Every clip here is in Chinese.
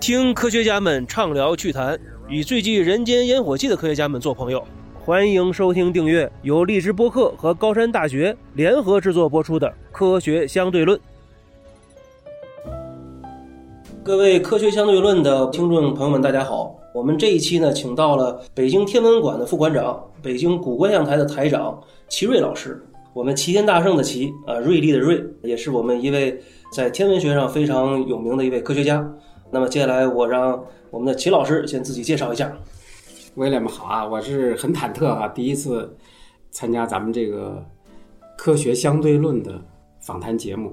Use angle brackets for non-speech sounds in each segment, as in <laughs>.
听科学家们畅聊趣谈，与最具人间烟火气的科学家们做朋友。欢迎收听订阅由荔枝播客和高山大学联合制作播出的《科学相对论》。各位《科学相对论》的听众朋友们，大家好！我们这一期呢，请到了北京天文馆的副馆长、北京古观象台的台长齐瑞老师。我们齐天大圣的齐啊，瑞丽的瑞，也是我们一位在天文学上非常有名的一位科学家。那么接下来，我让我们的齐老师先自己介绍一下。威廉们好啊，我是很忐忑啊，第一次参加咱们这个科学相对论的访谈节目。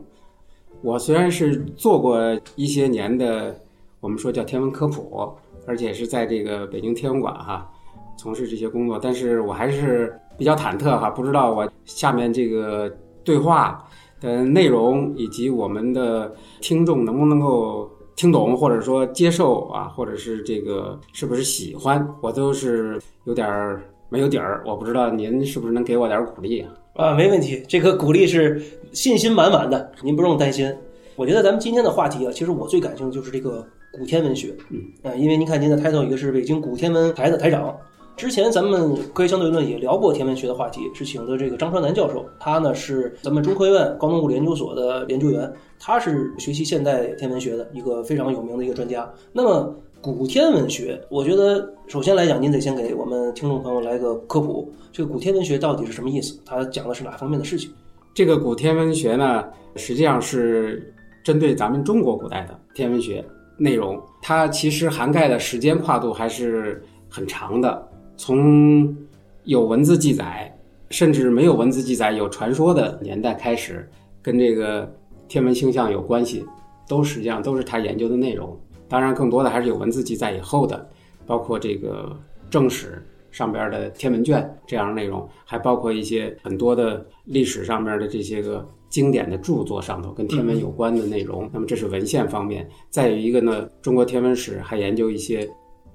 我虽然是做过一些年的，我们说叫天文科普，而且是在这个北京天文馆哈从事这些工作，但是我还是比较忐忑哈，不知道我下面这个对话的内容以及我们的听众能不能够听懂，或者说接受啊，或者是这个是不是喜欢，我都是有点儿没有底儿。我不知道您是不是能给我点鼓励啊？啊，没问题，这个鼓励是信心满满的，您不用担心。我觉得咱们今天的话题啊，其实我最感兴趣就是这个古天文学，嗯，啊，因为您看您的 title 一个是北京古天文台的台长，之前咱们科学相对论也聊过天文学的话题，是请的这个张川南教授，他呢是咱们中科院高能物理研究所的研究员，他是学习现代天文学的一个非常有名的一个专家。那么古天文学，我觉得首先来讲，您得先给我们听众朋友来个科普，这个古天文学到底是什么意思？它讲的是哪方面的事情？这个古天文学呢，实际上是针对咱们中国古代的天文学内容，它其实涵盖的时间跨度还是很长的，从有文字记载，甚至没有文字记载、有传说的年代开始，跟这个天文星象有关系，都实际上都是他研究的内容。当然，更多的还是有文字记载以后的，包括这个正史上边的天文卷这样的内容，还包括一些很多的历史上面的这些个经典的著作上头跟天文有关的内容。那么这是文献方面，再有一个呢，中国天文史还研究一些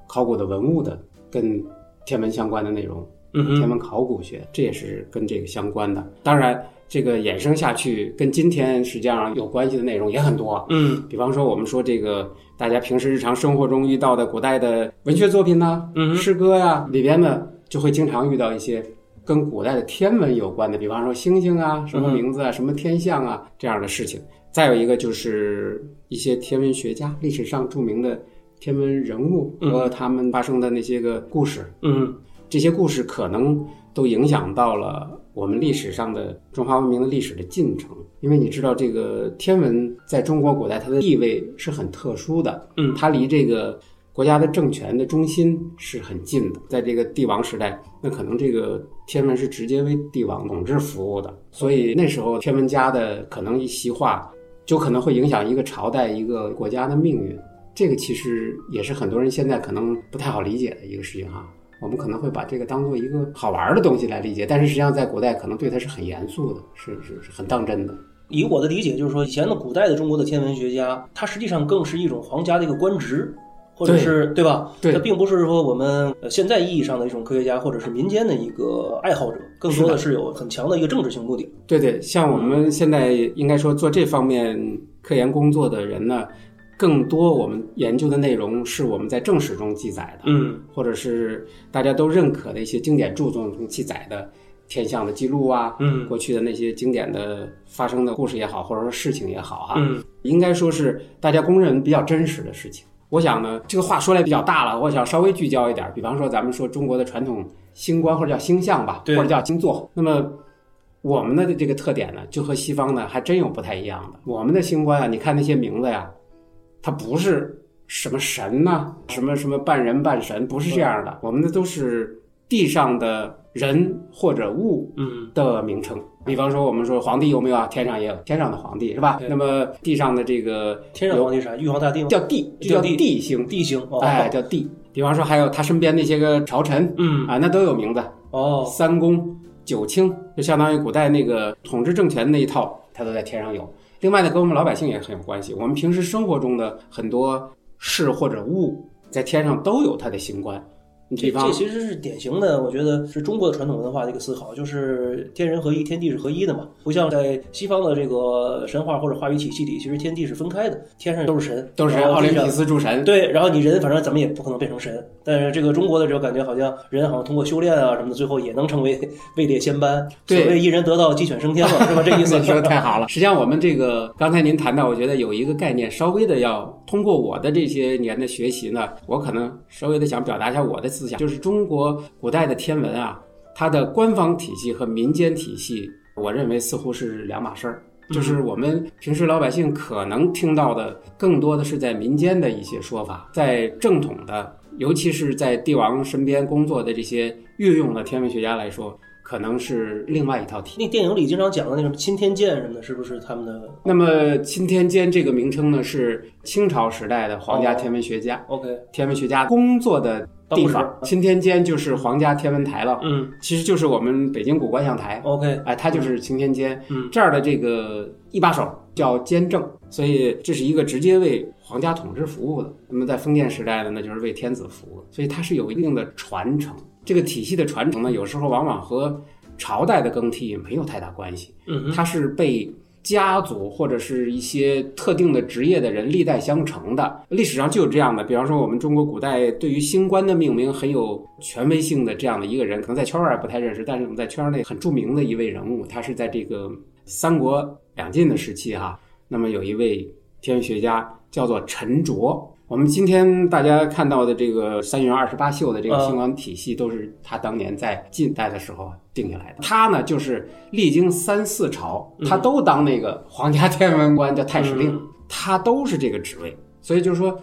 考古的文物的跟天文相关的内容。嗯天文考古学，这也是跟这个相关的。当然，这个衍生下去，跟今天实际上有关系的内容也很多。嗯比方说，我们说这个大家平时日常生活中遇到的古代的文学作品呐、嗯诗歌呀、里边呢，就会经常遇到一些跟古代的天文有关的，比方说星星啊、什么名字啊、什么天象啊这样的事情。再有一个就是一些天文学家，历史上著名的天文人物和他们发生的那些个故事。嗯这些故事可能都影响到了我们历史上的中华文明的历史的进程，因为你知道，这个天文在中国古代它的地位是很特殊的，嗯它离这个国家的政权的中心是很近的。在这个帝王时代，那可能这个天文是直接为帝王统治服务的，所以那时候天文家的可能一席话，就可能会影响一个朝代、一个国家的命运。这个其实也是很多人现在可能不太好理解的一个事情哈。我们可能会把这个当做一个好玩的东西来理解，但是实际上在古代可能对它是很严肃的，是是是很当真的。以我的理解，就是说，以前的古代的中国的天文学家，他实际上更是一种皇家的一个官职，或者是对吧？对他并不是说我们呃现在意义上的一种科学家，或者是民间的一个爱好者，更多的是有很强的一个政治性目的。对对，像我们现在应该说做这方面科研工作的人呢，更多我们研究的内容是我们在正史中记载的，嗯或者是大家都认可的一些经典著作中记载的天象的记录啊，嗯过去的那些经典的发生的故事也好，或者说事情也好啊，嗯应该说是大家公认比较真实的事情。我想呢，这个话说来比较大了，我想稍微聚焦一点。比方说，咱们说中国的传统星官或者叫星象吧，或者叫星座。那么我们的这个特点呢，就和西方呢还真有不太一样的。我们的星官啊，你看那些名字呀，它不是什么神呐、什么什么半人半神，不是这样的。我们的都是地上的人或者物嗯的名称。比方说，我们说皇帝有没有啊？天上也有天上的皇帝是吧？那么地上的这个天上皇帝啥？玉皇大帝吗？叫帝，就叫叫帝帝星，帝星哦，哎，叫帝。比方说，还有他身边那些个朝臣嗯啊，那都有名字，哦三公、九卿，就相当于古代那个统治政权那一套，他都在天上有。另外呢，跟我们老百姓也很有关系。我们平时生活中的很多事或者物，在天上都有它的星官。你这这其实是典型的，我觉得是中国的传统文化的一个思考，就是天人合一，天地是合一的嘛。不像在西方的这个神话或者话语体系里，其实天地是分开的，天上都是神，都是奥林匹斯诸神，对，然后你人反正怎么也不可能变成神，但是这个中国的这个感觉好像人好像通过修炼啊什么的，最后也能成为 <laughs> 位列仙班。对所谓一人得道鸡犬升天嘛，是吧？这意思 <laughs> 你说的太好了。实际上，我们这个刚才您谈到，我觉得有一个概念，稍微的要通过我的这些年的学习呢，我可能稍微的想表达一下我的思想，就是中国古代的天文啊，它的官方体系和民间体系，我认为似乎是两码事儿。就是我们平时老百姓可能听到的，更多的是在民间的一些说法，在正统的，尤其是在帝王身边工作的这些御用的天文学家来说，可能是另外一套体系。那电影里经常讲的那什么钦天监什么的，是不是他们的那么钦天监这个名称呢，是清朝时代的皇家天文学家、OK？天文学家工作的地方。钦天监就是皇家天文台了，嗯其实就是我们北京古观象台。，OK，哎，它就是钦天监。嗯这儿的这个一把手叫监正，所以这是一个直接为皇家统治服务的。那么在封建时代呢，那就是为天子服务，所以它是有一定的传承。这个体系的传承呢，有时候往往和朝代的更替没有太大关系。嗯哼它是被家族或者是一些特定的职业的人历代相承的。历史上就有这样的，比方说我们中国古代对于星官的命名很有权威性的这样的一个人，可能在圈外不太认识，但是我们在圈内很著名的一位人物，他是在这个三国两晋的时期哈、那么有一位天文学家叫做陈卓。我们今天大家看到的这个三元二十八宿的这个嗯星官体系，都是他当年在晋代的时候定下来的。他呢，就是历经三四朝，他都当那个皇家天文官，叫太史令，嗯他都是这个职位。所以就是说，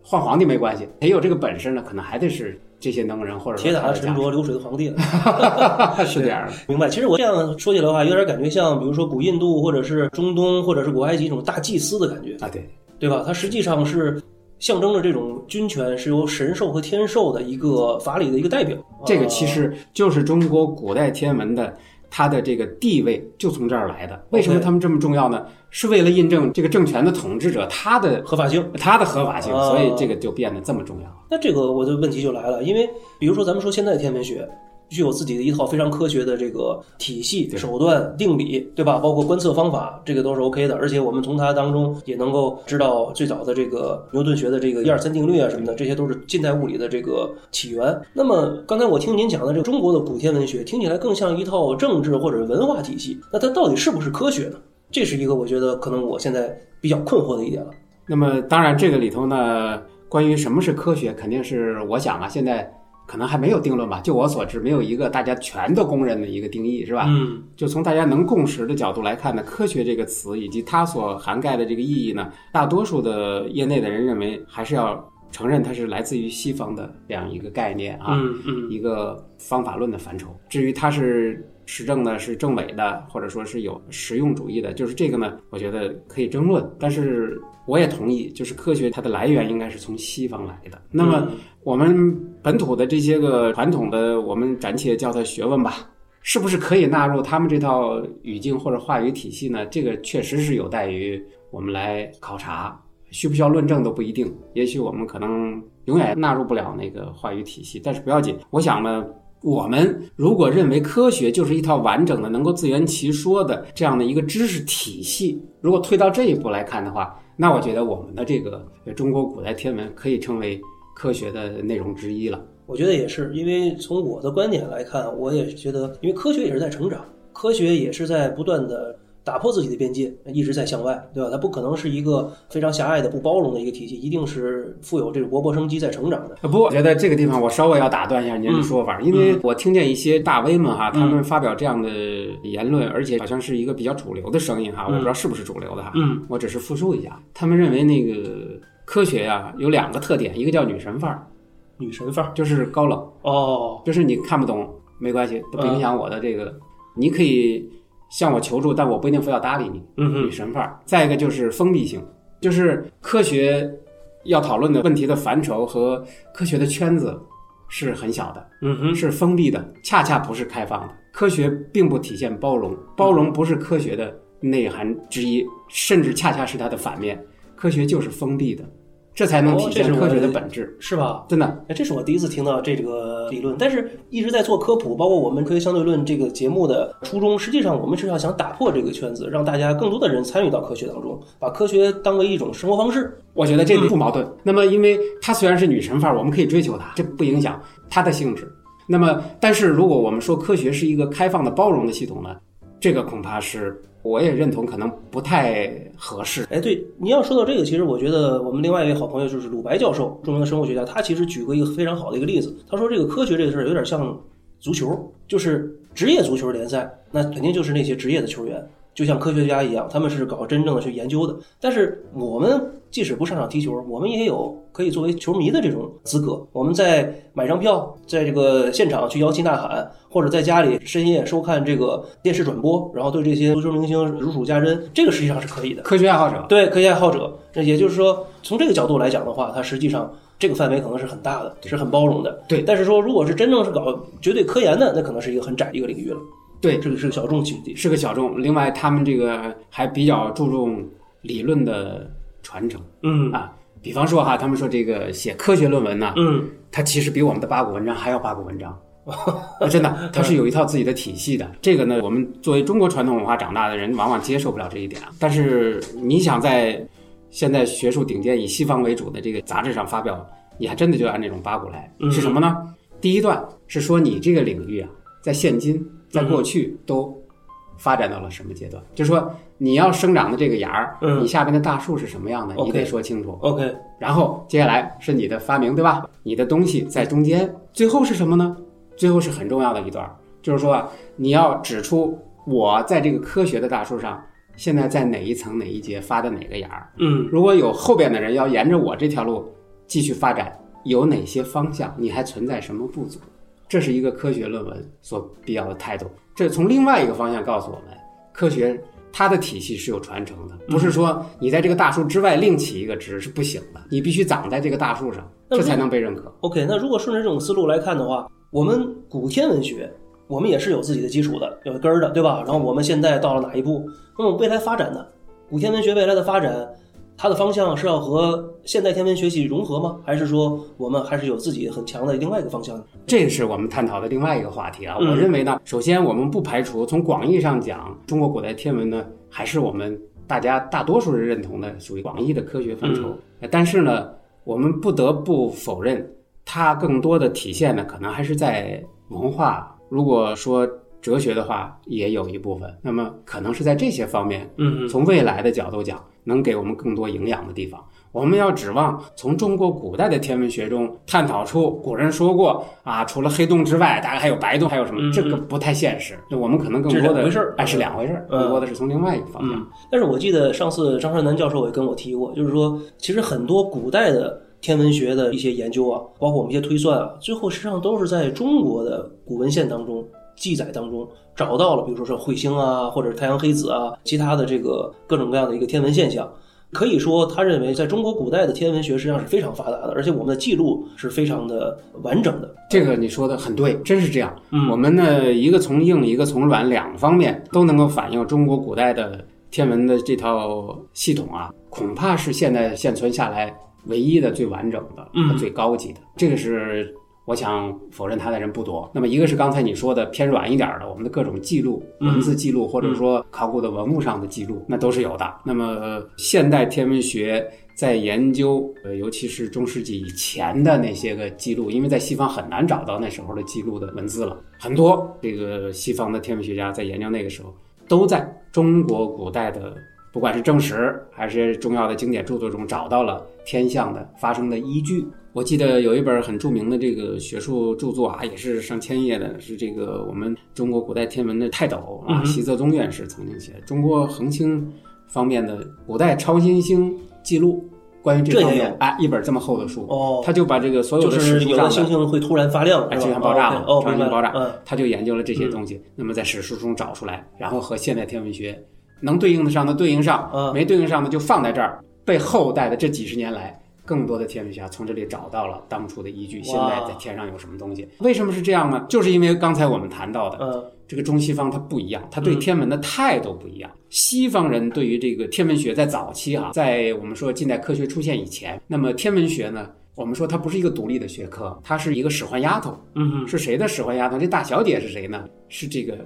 换皇帝没关系，谁有这个本事呢？可能还得是这些能人，或者铁打的沉着，流水的皇帝 <laughs> <laughs> 是这样的。明白。其实我这样说起来的话，有点感觉像，比如说古印度或者是中东或者是古埃及这种大祭司的感觉，啊，对，对吧？他实际上是象征着这种君权是由神兽和天兽的一个法理的一个代表。这个啊其实就是中国古代天文的它的这个地位就从这儿来的。为什么他们这么重要呢？是为了印证这个政权的统治者他的合法性。他的合法性，啊所以这个就变得这么重要。那这个我的问题就来了，因为比如说咱们说现在的天文学。具有自己的一套非常科学的这个体系、手段、定理，对吧？包括观测方法，这个都是 OK 的。而且我们从它当中也能够知道最早的这个牛顿学的这个一二三定律啊什么的，这些都是近代物理的这个起源。那么刚才我听您讲的这个中国的古天文学，听起来更像一套政治或者文化体系。那它到底是不是科学呢？这是一个我觉得可能我现在比较困惑的一点了。那么当然这个里头呢，关于什么是科学，肯定是我想啊，现在可能还没有定论吧。就我所知，没有一个大家全都公认的一个定义，是吧？嗯就从大家能共识的角度来看呢，科学这个词以及它所涵盖的这个意义呢，大多数的业内的人认为还是要承认它是来自于西方的这样一个概念啊，嗯嗯一个方法论的范畴。至于它是实证呢、是正伪的，或者说是有实用主义的，就是这个呢，我觉得可以争论。但是我也同意，就是科学它的来源应该是从西方来的。那么嗯我们本土的这些个传统的，我们暂且叫它学问吧，是不是可以纳入他们这套语境或者话语体系呢？这个确实是有待于我们来考察，需不需要论证都不一定。也许我们可能永远纳入不了那个话语体系，但是不要紧。我想呢。我们如果认为科学就是一套完整的、能够自圆其说的这样的一个知识体系，如果推到这一步来看的话，那我觉得我们的这个中国古代天文可以称为科学的内容之一了。我觉得也是，因为从我的观点来看，我也觉得，因为科学也是在成长，科学也是在不断的打破自己的边界，一直在向外，对吧？它不可能是一个非常狭隘的、不包容的一个体系，一定是富有这种勃勃生机在成长的。呃不，我觉得这个地方我稍微要打断一下您的说法，因为我听见一些大 V 们哈，他们发表这样的言论，而且好像是一个比较主流的声音哈，我不知道是不是主流的哈，嗯，我只是复述一下，他们认为那个科学呀、有两个特点，一个叫女神范儿，女神范儿就是高冷，哦，就是你看不懂没关系，都不影响我的这个，你可以向我求助，但我不一定非要搭理你。嗯哼女神范儿。再一个就是封闭性，就是科学要讨论的问题的范畴和科学的圈子是很小的，嗯哼，是封闭的，恰恰不是开放的。科学并不体现包容，包容不是科学的内涵之一，甚至恰恰是它的反面。科学就是封闭的，这才能体现科学的本质。是吧？真的，哎，这是我第一次听到这个理论，但是一直在做科普，包括我们科学相对论这个节目的初衷，实际上我们是要想打破这个圈子，让大家更多的人参与到科学当中，把科学当为一种生活方式。我觉得这个不矛盾。那么，因为它虽然是女神范儿，我们可以追求它，这不影响它的性质。那么，但是如果我们说科学是一个开放的、包容的系统呢，这个恐怕是我也认同，可能不太合适。哎，对，你要说到这个，其实我觉得我们另外一位好朋友就是鲁白教授，著名的生物学家，他其实举过一个非常好的一个例子。他说这个科学这个事儿有点像足球，就是职业足球联赛，那肯定就是那些职业的球员，就像科学家一样，他们是搞真正的去研究的。但是我们即使不上场踢球，我们也有可以作为球迷的这种资格。我们在买张票，在这个现场去摇旗呐喊，或者在家里深夜收看这个电视转播，然后对这些足球明星如数家珍，这个实际上是可以的。科学爱好者，对科学爱好者，那也就是说，从这个角度来讲的话，它实际上这个范围可能是很大的，是很包容的。对但是说如果是真正是搞绝对科研的，那可能是一个很窄一个领域了。对，这个是个小众群体。是个小众。另外，他们这个还比较注重理论的传承嗯啊。比方说哈，他们说这个写科学论文呢，嗯，它其实比我们的八股文章还要八股文章。啊真的，它是有一套自己的体系的。<laughs> 这个呢，我们作为中国传统文化长大的人，往往接受不了这一点。但是你想在现在学术顶尖以西方为主的这个杂志上发表，你还真的就按这种八股来。嗯是什么呢？第一段是说你这个领域啊，在现今，在过去都发展到了什么阶段？就是说你要生长的这个芽儿，嗯你下边的大树是什么样的，你得说清楚。OK，然后接下来是你的发明，对吧？你的东西在中间，最后是什么呢？最后是很重要的一段儿，就是说啊，你要指出我在这个科学的大树上，现在在哪一层哪一节发的哪个芽儿。嗯如果有后边的人要沿着我这条路继续发展，有哪些方向？你还存在什么不足？这是一个科学论文所必要的态度。这从另外一个方向告诉我们，科学它的体系是有传承的，不是说你在这个大树之外另起一个枝是不行的，你必须长在这个大树上，这才能被认可。OK，那如果顺着这种思路来看的话，我们古天文学，我们也是有自己的基础的，有根儿的，对吧？然后我们现在到了哪一步？那么未来发展呢？古天文学未来的发展，它的方向是要和现代天文学系融合吗？还是说我们还是有自己很强的另外一个方向呢？这是我们探讨的另外一个话题啊。嗯我认为呢，首先我们不排除从广义上讲，中国古代天文呢，还是我们大家大多数人认同的属于广义的科学范畴。呃但是呢，我们不得不否认，它更多的体现呢，可能还是在文化。如果说哲学的话，也有一部分。那么可能是在这些方面，嗯从未来的角度讲，能给我们更多营养的地方。我们要指望从中国古代的天文学中探讨出古人说过啊，除了黑洞之外，大概还有白洞，还有什么？嗯这个不太现实。那我们可能更多的两回事儿哎，是两回事儿，嗯更多的是从另外一个方面。嗯，但是我记得上次张善南教授也跟我提过，就是说，其实很多古代的天文学的一些研究啊，包括我们一些推算啊，最后实际上都是在中国的古文献当中记载当中找到了，比如说是彗星啊，或者是太阳黑子啊，其他的这个各种各样的一个天文现象。可以说，他认为在中国古代的天文学实际上是非常发达的，而且我们的记录是非常的完整的。这个你说的很对，真是这样。嗯我们呢，一个从硬，一个从软，两方面都能够反映中国古代的天文的这套系统啊，恐怕是现在现存下来唯一的、最完整的嗯和最高级的。这个是我想否认它的人不多。那么一个是刚才你说的偏软一点的，我们的各种记录、嗯文字记录，或者说考古的文物上的记录，那都是有的。那么呃现代天文学。在研究，呃，尤其是中世纪以前的那些个记录，因为在西方很难找到那时候的记录的文字了。很多这个西方的天文学家在研究那个时候，都在中国古代的，不管是正史还是重要的经典著作中找到了天象的发生的依据。我记得有一本很著名的这个学术著作啊，也是上千页的，是这个我们中国古代天文的泰斗啊，习泽宗院士曾经写的《中国恒星方面的古代超新星记录》，关于这方面哎，一本这么厚的书，哦，他就把这个所有的史书是有的上的。星星会突然发亮，哎，就像爆炸嘛，哦，超新星爆炸，嗯他就研究了这些东西，那么在史书中找出来，然后和现代天文学能对应得上的对应上，嗯没对应上的就放在这儿，被后代的这几十年来更多的天文学家从这里找到了当初的依据，现在在天上有什么东西？为什么是这样呢？就是因为刚才我们谈到的，嗯这个中西方它不一样，它对嗯天文的态度不一样。西方人对于这个天文学在早期哈、在我们说近代科学出现以前，那么天文学呢，我们说它不是一个独立的学科，它是一个使唤丫头。是谁的使唤丫头？这大小姐是谁呢？是这个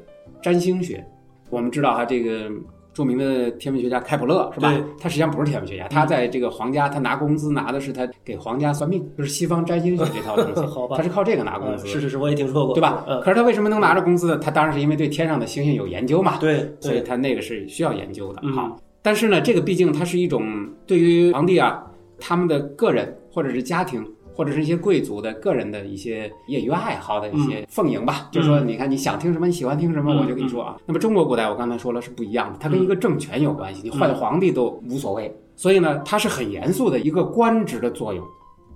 占星学。我们知道哈，这个著名的天文学家开普勒是吧？他实际上不是天文学家，他在这个皇家，他拿工资拿的是他给皇家算命，就是西方占星学这套东西。<laughs> 好吧他是靠这个拿工资，嗯是是是，我也听说过，对吧？嗯，可是他为什么能拿着工资呢？他当然是因为对天上的星星有研究嘛，对所以，他那个是需要研究的。嗯好，但是呢，这个毕竟它是一种对于皇帝啊他们的个人或者是家庭。或者是一些贵族的个人的一些业余爱好的一些奉迎吧，就是说，你看你想听什么，你喜欢听什么，嗯我就跟你说啊。那么中国古代我刚才说了是不一样的，它跟一个政权有关系，你换皇帝都无所谓，所以呢，它是很严肃的一个官职的作用，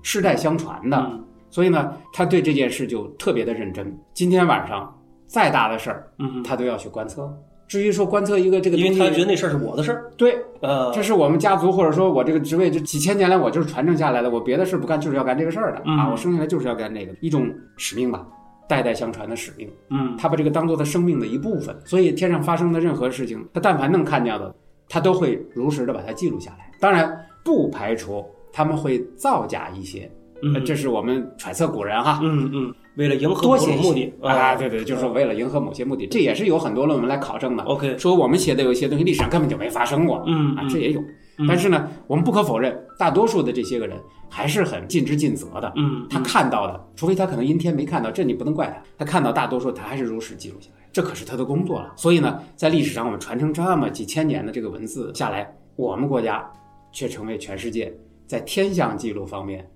世代相传的。嗯所以呢，他对这件事就特别的认真。今天晚上再大的事儿，嗯，他都要去观测。至于说观测一个这个东西，因为他觉得那事儿是我的事儿，对，呃，这是我们家族或者说我这个职位这几千年来我就是传承下来的，我别的事不干，就是要干这个事儿的、嗯啊！我生下来就是要干这个，一种使命吧，代代相传的使命。嗯他把这个当做他生命的一部分，所以天上发生的任何事情，他但凡能看见的，他都会如实的把它记录下来。当然，不排除他们会造假一些，嗯呃这是我们揣测古人哈。嗯嗯，为了迎合某种目的啊，对对，就是说为了迎合某些目的，这也是有很多论文来考证的。，OK，说我们写的有一些东西历史上根本就没发生过，啊，嗯啊这也有。嗯但是呢，我们不可否认，大多数的这些个人还是很尽职尽责的。嗯，他看到的，除非他可能阴天没看到，这你不能怪他。他看到大多数，他还是如实记录下来，这可是他的工作了。所以呢，在历史上我们传承这么几千年的这个文字下来，我们国家却成为全世界在天象记录方面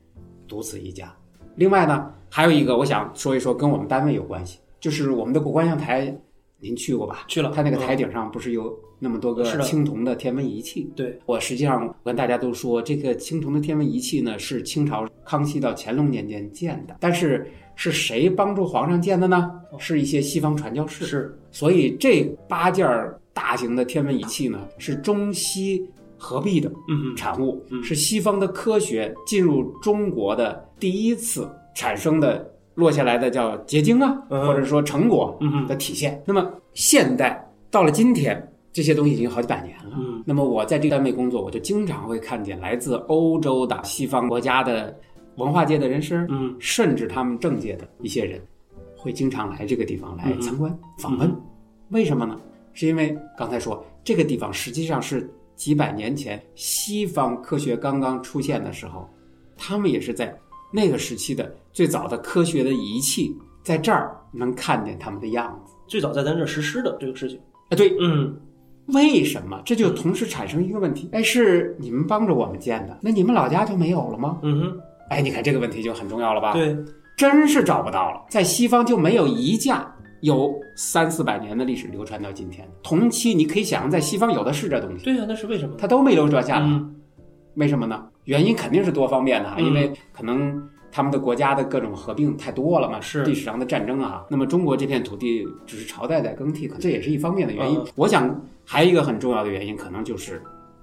独此一家。另外呢，还有一个我想说一说，跟我们单位有关系，就是我们的古观象台，您去过吧？去了，它那个嗯台顶上不是有那么多个青铜的天文仪器？对，我实际上跟大家都说，这个青铜的天文仪器呢，是清朝康熙到乾隆年间建的，但是是谁帮助皇上建的呢？是一些西方传教士。是，所以这八件儿大型的天文仪器呢，是中西合璧的嗯产物，嗯是西方的科学进入中国的第一次产生的落下来的叫结晶啊，嗯或者说成果嗯的体现。那么现代到了今天，这些东西已经好几百年了。嗯那么我在这个单位工作，我就经常会看见来自欧洲的西方国家的文化界的人士，嗯甚至他们政界的一些人，会经常来这个地方来参观、访问。嗯为什么呢？是因为刚才说这个地方实际上是几百年前西方科学刚刚出现的时候，他们也是在那个时期的最早的科学的仪器，在这儿能看见他们的样子。最早在咱这儿实施的这个事情，啊，对，嗯为什么？这就同时产生一个问题，哎，是你们帮着我们建的，那你们老家就没有了吗？嗯哼，哎，你看这个问题就很重要了吧？，对，真是找不到了，在西方就没有一架有三四百年的历史流传到今天的。同期你可以想象，在西方有的是这东西，对呀，那是为什么呢？它都没流传下来，嗯为什么呢？原因肯定是多方面的因为可能。他们的国家的各种合并太多了嘛，是历史上的战争啊。那么中国这片土地只是朝代在更替，可这也是一方面的原因。嗯我想还有一个很重要的原因，可能就是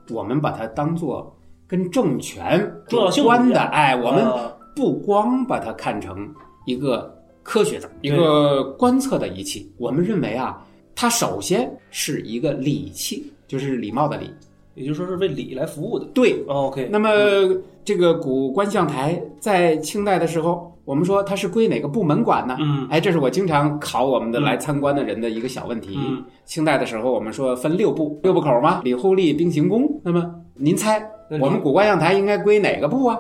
我们把它当做跟政权重要性有关的，哎，我们啊不光把它看成一个科学的、一个观测的仪器，我们认为啊，它首先是一个礼器，就是礼貌的礼。也就是说是为礼来服务的。对，哦 OK，那么这个古观象台在清代的时候，我们说它是归哪个部门管呢？嗯哎，这是我经常考我们的嗯来参观的人的一个小问题。嗯清代的时候，我们说分六部，六部口嘛，礼户吏兵刑工。那么您猜，我们古观象台应该归哪个部啊？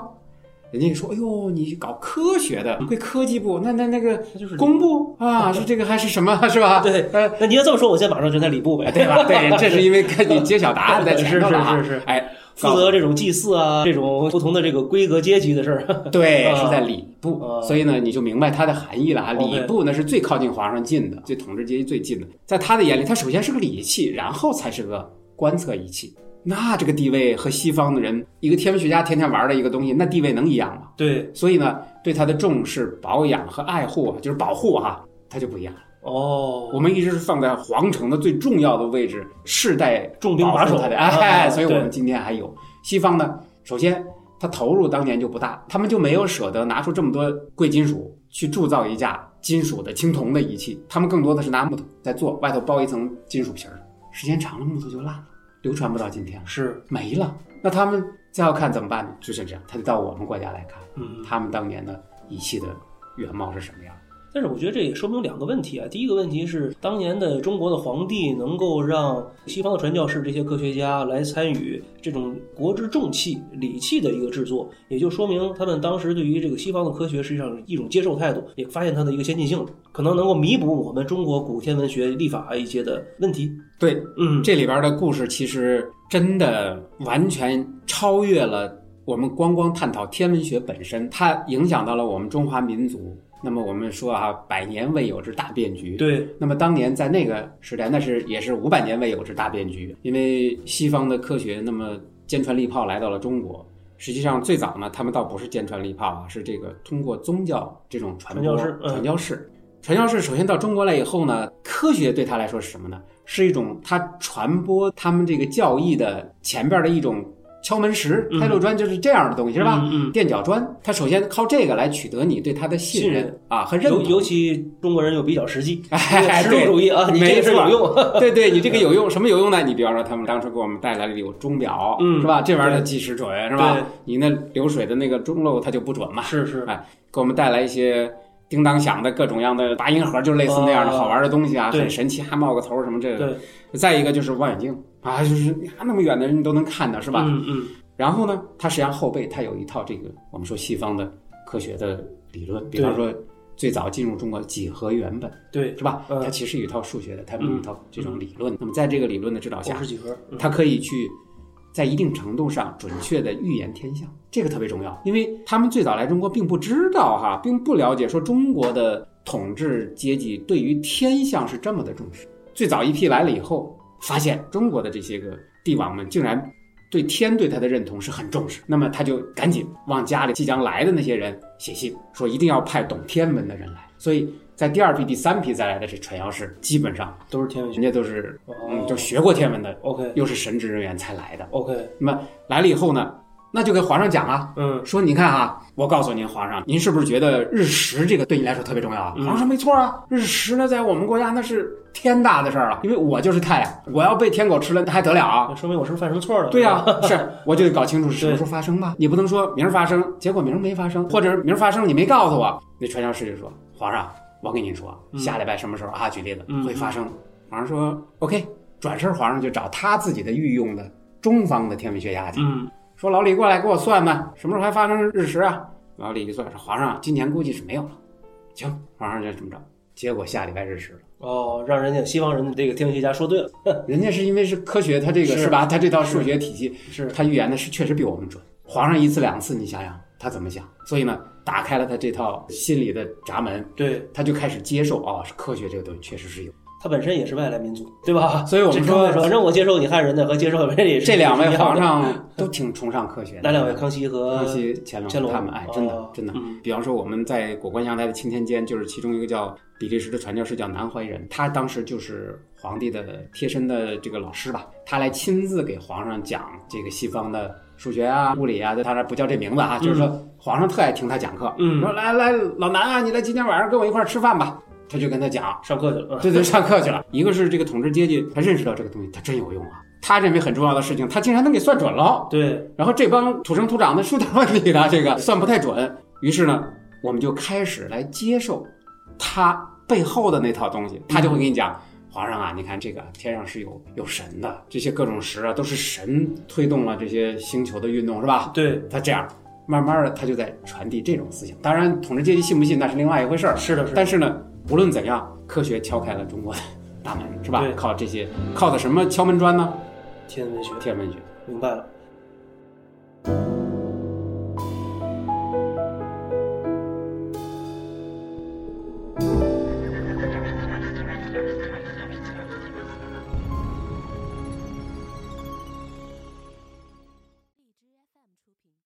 人家说，哎呦，你搞科学的，会科技部，那那那个那就是工部啊，是这个还是什么，是吧？对呃，那你要这么说，我现在马上就在礼部呗，对吧？对，这是因为跟你揭晓答案在前头啊是是是是哎，负责这种祭祀啊，这种不同的这个规格阶级的事儿。对，<laughs> 啊是在礼部，啊所以呢，你就明白它的含义了啊。礼部呢是最靠近皇上近的，最统治阶级最近的，在他的眼里，它首先是个礼器，然后才是个观测仪器。那这个地位和西方的人，一个天文学家天天玩的一个东西，那地位能一样吗？对，所以呢，对它的重视、保养和爱护，就是保护哈、它就不一样了。哦，我们一直是放在皇城的最重要的位置，世代重兵把守它的，啊哎，所以我们今天还有西方呢。首先，他投入当年就不大，他们就没有舍得拿出这么多贵金属去铸造一架金属的青铜的仪器，他们更多的是拿木头在做，外头包一层金属皮儿，时间长了木头就烂了，流传不到今天了，是，没了。那他们再要看怎么办呢？就是这样，他就到我们国家来看，嗯。他们当年的仪器的原貌是什么样。但是我觉得这也说明两个问题啊。第一个问题是，当年的中国的皇帝能够让西方的传教士这些科学家来参与这种国之重器礼器的一个制作，也就说明他们当时对于这个西方的科学实际上一种接受态度，也发现它的一个先进性，可能能够弥补我们中国古天文学历法一些的问题。对，嗯，这里边的故事其实真的完全超越了我们光光探讨天文学本身，它影响到了我们中华民族。那么我们说啊，百年未有之大变局。对，那么当年在那个时代，那是也是五百年未有之大变局，因为西方的科学那么坚船利炮来到了中国。实际上最早呢，他们倒不是坚船利炮啊，是这个通过宗教这种传播传教士嗯传教士。传教士首先到中国来以后呢，科学对他来说是什么呢？是一种他传播他们这个教义的前边的一种敲门石、嗯开路砖，就是这样的东西，是吧？垫脚砖，他首先靠这个来取得你对他的信任啊和认同。尤尤其中国人又比较实际，哎实用主义啊，你这个事儿错有用。<laughs> 对对，你这个有用，什么有用呢？你比方说，他们当时给我们带来了有钟表，嗯是吧？这玩意儿它计时准，是吧？你那流水的那个钟漏它就不准嘛。是是，哎，给我们带来一些叮当响的各种样的拔音盒，就类似那样的哦好玩的东西啊，很神奇，还冒个头什么这个。对，再一个就是望远镜啊，就是那么远的人你都能看到，是吧？嗯嗯，然后呢，他实际上后背他有一套这个我们说西方的科学的理论，比方说最早进入中国几何原本。对，是吧？嗯它其实有一套数学的，它有一套这种理论。那么在这个理论的指导下几何，嗯它可以去在一定程度上准确的预言天象，这个特别重要，因为他们最早来中国并不知道哈，并不了解说中国的统治阶级对于天象是这么的重视。最早一批来了以后，发现中国的这些个帝王们竟然。对天对他的认同是很重视，那么他就赶紧往家里即将来的那些人写信，说一定要派懂天文的人来。所以在第二批、第三批再来的这传教士，基本上都是天文学人。家都是哦嗯，就学过天文的，OK 又是神职人员才来的。OK，那么来了以后呢，那就给皇上讲啊，嗯说你看啊，我告诉您，皇上，您是不是觉得日食这个对你来说特别重要啊？嗯皇上说没错啊，日食呢，在我们国家那是天大的事儿了，因为我就是太阳，我要被天狗吃了，那还得了啊？那说明我是不是犯什么错了？对呀、<laughs> 是我就得搞清楚是什么时候发生吧。你不能说明儿发生，结果明儿没发生，或者是明儿发生你没告诉我。那传教士就说：“皇上，我跟您说，嗯下礼拜什么时候啊？举例子嗯会发生。皇上说：“OK。”转身皇上就找他自己的御用的中方的天文学家去，嗯说：“老李过来给我算吧，什么时候还发生日食啊？”老李一算说：“皇上，今年估计是没有了。”行，皇上就这么着。结果下礼拜日食了。哦，让人家西方人的这个天文学家说对了，人家是因为是科学，他这个是是吧？他这套数学体系，是他预言的是确实比我们准。皇上一次两次，你想想他怎么想？所以呢，打开了他这套心理的闸门，对他就开始接受哦，是科学这个东西确实是有。他本身也是外来民族，对吧？所以我们说这反正我接受你汉人的和接受人也是这两位皇上 <laughs> 都挺崇尚科学的。哪两位？康熙和康熙、乾隆乾隆他们，哎，真的哦真的嗯。比方说我们在果官阳台的钦天监，就是其中一个叫比利时的传教士叫南怀仁，他当时就是皇帝的贴身的这个老师吧，他来亲自给皇上讲这个西方的数学啊、物理啊，当然不叫这名字啊，就是说皇上特爱听他讲课。嗯说来来，老南啊，你来今天晚上跟我一块儿吃饭吧。他就跟他讲，上课去了，对对，上课去了。一个是这个统治阶级，他认识到这个东西，他真有用啊。他认为很重要的事情，他竟然能给算准了。对，然后这帮土生土长的出点问题的，这个算不太准。于是呢，我们就开始来接受他背后的那套东西。他就会跟你讲，皇上啊，你看这个天上是有有神的，这些各种石啊都是神推动了这些星球的运动，是吧？对，他这样慢慢的，他就在传递这种思想。当然，统治阶级信不信那是另外一回事儿。是的，是的，但是呢，无论怎样，科学敲开了中国的大门，是吧？靠这些，靠的什么敲门砖呢？天文学，天文学。明白了。